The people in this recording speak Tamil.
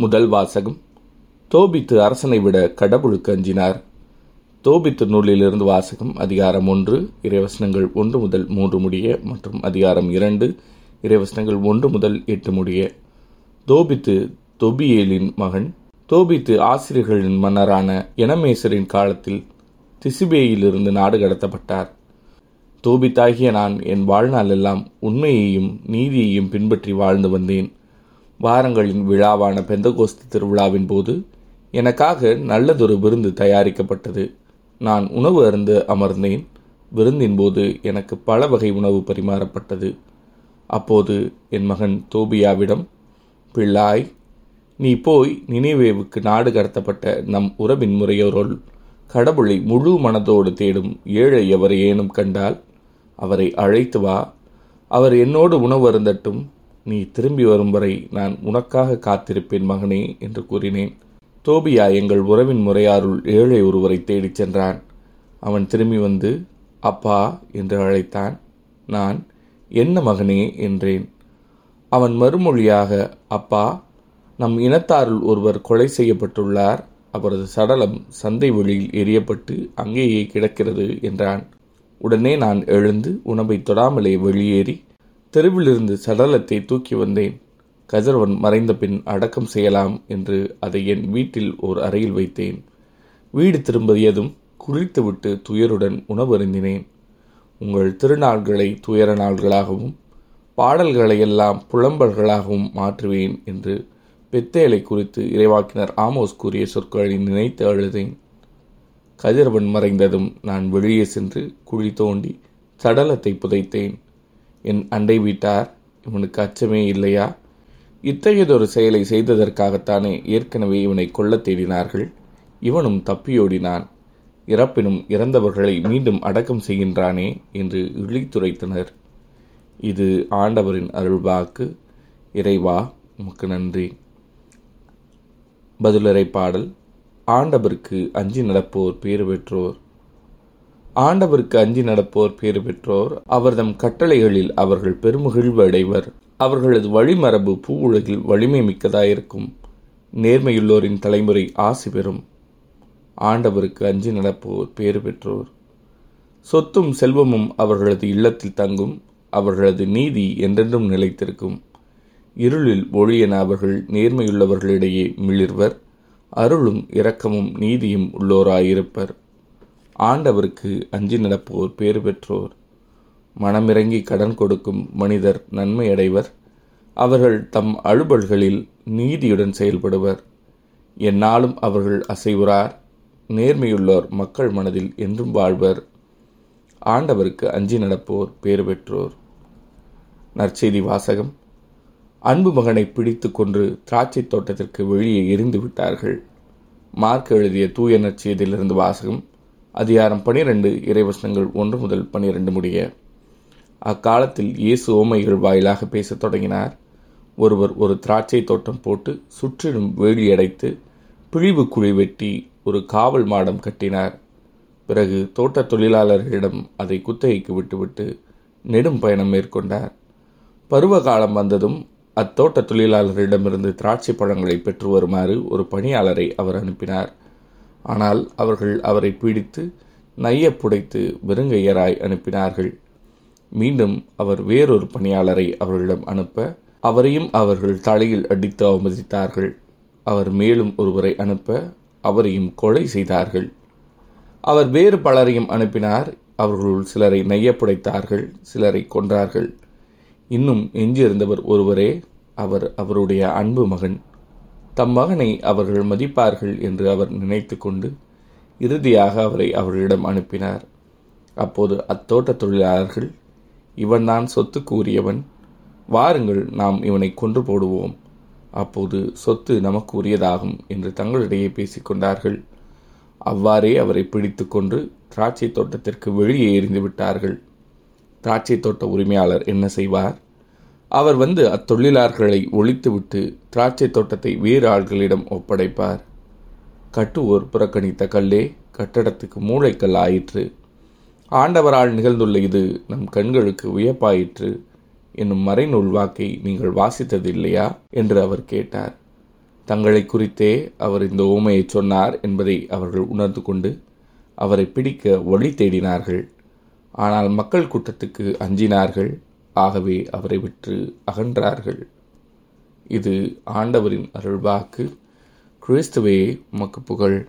முதல் வாசகம். தோபித்து அரசனை விட கடவுளுக்கு அஞ்சினார். தோபித்து நூலிலிருந்து வாசகம் அதிகாரம் ஒன்று இறைவசனங்கள் ஒன்று முதல் மூன்று முடிய மற்றும் அதிகாரம் இரண்டு இறைவசனங்கள் ஒன்று முதல் எட்டு முடிய. தோபித்து தொபியேலின் மகன் தோபித்து ஆசிரியர்களின் மன்னரான எனமேசரின் காலத்தில் திசிபேயிலிருந்து நாடு கடத்தப்பட்டார். தோபித்தாகிய நான் என் வாழ்நாளெல்லாம் உண்மையையும் நீதியையும் பின்பற்றி வாழ்ந்து வந்தேன். வாரங்களின் விழாவான பெந்தகோஸ்து திருவிழாவின் போது எனக்காக நல்லதொரு விருந்து தயாரிக்கப்பட்டது. நான் உணவு அருந்து அமர்ந்தேன். விருந்தின் போது எனக்கு பல வகை உணவு பரிமாறப்பட்டது. அப்போது என் மகன் தோபியாவிடம் பிள்ளாய் நீ போய் நினைவேவுக்கு நாடு கடத்தப்பட்ட நம் உறவின் முறையோருள் கடவுளை முழு மனதோடு தேடும் ஏழை எவரையேனும் கண்டால் அவரை அழைத்து வா. அவர் என்னோடு உணவு அருந்தட்டும். நீ திரும்பி வரும் வரை நான் உனக்காக காத்திருப்பேன் மகனே என்று கூறினேன். தோபியா எங்கள் உறவின் முறையாருள் ஏழை ஒருவரை தேடிச் சென்றான். அவன் திரும்பி வந்து அப்பா என்று அழைத்தான். நான் என்ன மகனே? என்றேன். அவன் மறுமொழியாக அப்பா நம் இனத்தாருள் ஒருவர் கொலை செய்யப்பட்டுள்ளார். அவரது சடலம் சந்தை வழியில் எரியப்பட்டு அங்கேயே கிடக்கிறது என்றான். உடனே நான் எழுந்து உணவை தொடாமலே வெளியேறி தெருவிலிருந்து சடலத்தை தூக்கி வந்தேன். கதிரவன் மறைந்த பின் அடக்கம் செய்யலாம் என்று அதை என் வீட்டில் ஓர் அறையில் வைத்தேன். வீடு திரும்பியதும் குளித்துவிட்டு துயருடன் உணவருந்தினேன். உங்கள் திருநாள்களை துயர நாள்களாகவும் பாடல்களையெல்லாம் புலம்பல்களாகவும் மாற்றுவேன் என்று பெத்தேலை குறித்து இறைவாக்கினர் ஆமோஸ் கூறிய சொற்களை நினைத்து அழுதேன். கதிரவன் மறைந்ததும் நான் வெளியே சென்று குழி தோண்டி சடலத்தை புதைத்தேன். என் அண்டை வீட்டார் இவனுக்கு அச்சமே இல்லையா? இத்தகையதொரு செயலை செய்ததற்காகத்தானே ஏற்கனவே இவனை கொல்ல தேடினார்கள்? இவனும் தப்பியோடினான். இறப்பினும் இறந்தவர்களை மீண்டும் அடக்கம் செய்கின்றானே என்று இழித்துரைத்தனர். இது ஆண்டவரின் அருள்வாக்கு. இறைவா உமக்கு நன்றி. பதிலுரை பாடல். ஆண்டவருக்கு அஞ்சி நடப்போர் பேறு பெற்றோர். ஆண்டவருக்கு அஞ்சி நடப்போர் பேறு பெற்றோர் அவர்தம் கட்டளைகளில் அவர்கள் பெருமகிழ்வு அடைவர் அவர்களது வழிமரபு பூ உலகில் வலிமை மிக்கதாயிருக்கும். நேர்மையுள்ளோரின் தலைமுறை ஆசி பெறும். ஆண்டவருக்கு அஞ்சி நடப்போர் பேறு பெற்றோர். சொத்தும் செல்வமும் அவர்களது இல்லத்தில் தங்கும் அவர்களது நீதி என்றென்றும் நிலைத்திருக்கும். இருளில் ஒளியென அவர்கள் நேர்மையுள்ளவர்களிடையே மிளிர்வர் அருளும் இரக்கமும் நீதியும் உள்ளோராயிருப்பர். ஆண்டவருக்கு அஞ்சி நடப்போர் பேறு பெற்றோர். மனமிறங்கி கடன் கொடுக்கும் மனிதர் நன்மை அடைவர் அவர்கள் தம் அழுபல்களில் நீதியுடன் செயல்படுவர். என்னாலும் அவர்கள் அசைவுறார். நேர்மையுள்ளோர் மக்கள் மனதில் என்றும் வாழ்வர். ஆண்டவருக்கு அஞ்சி நடப்போர் பேறு பெற்றோர். நற்செய்தி வாசகம். அன்பு மகனை பிடித்து கொன்று திராட்சை தோட்டத்திற்கு வெளியே எரிந்து விட்டார்கள் மார்க் எழுதிய தூய நற்செய்தியிலிருந்து வாசகம். அதிகாரம் பனிரெண்டு இறைவசனங்கள் ஒன்று முதல் பனிரெண்டு முடிய அக்காலத்தில் இயேசு ஓமைகள் வாயிலாக பேசத் தொடங்கினார். ஒருவர் ஒரு திராட்சை தோட்டம் போட்டு சுற்றிலும் வேலி அடைத்து பிழிவு குழி வெட்டி ஒரு காவல் மாடம் கட்டினார். பிறகு தோட்ட தொழிலாளர்களிடம் அதை குத்தகைக்கு விட்டுவிட்டு நெடும் பயணம் மேற்கொண்டார். பருவ காலம் வந்ததும் அத்தோட்ட தொழிலாளர்களிடமிருந்து திராட்சை பழங்களை பெற்று வருமாறு ஒரு பணியாளரை அவர் அனுப்பினார். ஆனால் அவர்கள் அவரை பிடித்து நைய புடைத்து வெறுங்கையராய் அனுப்பினார்கள். மீண்டும் அவர் வேறொரு பணியாளரை அவர்களிடம் அனுப்ப அவரையும் அவர்கள் தலையில் அடித்து அவமதித்தார்கள். அவர் மேலும் ஒருவரை அனுப்ப அவரையும் கொலை செய்தார்கள். அவர் வேறு பலரையும் அனுப்பினார். அவர்களுள் சிலரை நையப்புடைத்தார்கள் சிலரை கொன்றார்கள். இன்னும் எஞ்சியிருந்தவர் ஒருவரே அவர் அவருடைய அன்பு மகன். தம் மகனை அவர்கள் மதிப்பார்கள் என்று அவர் நினைத்து கொண்டு இறுதியாக அவரை அவர்களிடம் அனுப்பினார். அப்போது அத்தோட்ட தொழிலாளர்கள் இவன்தான் சொத்து கூறியவன் வாருங்கள் நாம் இவனை கொன்று போடுவோம். அப்போது சொத்து நமக்கு உரியதாகும் என்று தங்களிடையே பேசிக்கொண்டார்கள் அவ்வாறே அவரை பிடித்து கொண்டு திராட்சை தோட்டத்திற்கு வெளியே எறிந்து விட்டார்கள். திராட்சை தோட்ட உரிமையாளர் என்ன செய்வார்? அவர் வந்து அத்தொழிலாளர்களை ஒழித்துவிட்டு திராட்சை தோட்டத்தை வேறு ஆள்களிடம் ஒப்படைப்பார். கட்டுவோர் புறக்கணித்த கல்லே கட்டடத்துக்கு மூளைக்கல் ஆயிற்று. ஆண்டவரால் நிகழ்ந்துள்ள இது நம் கண்களுக்கு வியப்பாயிற்று. என்னும் மறைநூல் வாக்கை நீங்கள் வாசித்ததில்லையா? என்று அவர் கேட்டார். தங்களை குறித்தே அவர் இந்த ஓமையை சொன்னார் என்பதை அவர்கள் உணர்ந்து கொண்டு அவரை பிடிக்க வழி தேடினார்கள். ஆனால் மக்கள் கூட்டத்துக்கு அஞ்சினார்கள். ஆகவே அவரை விட்டு அகன்றார்கள். இது ஆண்டவரின் அருள்வாக்கு. கிறிஸ்துவே உமக்கு புகழ்.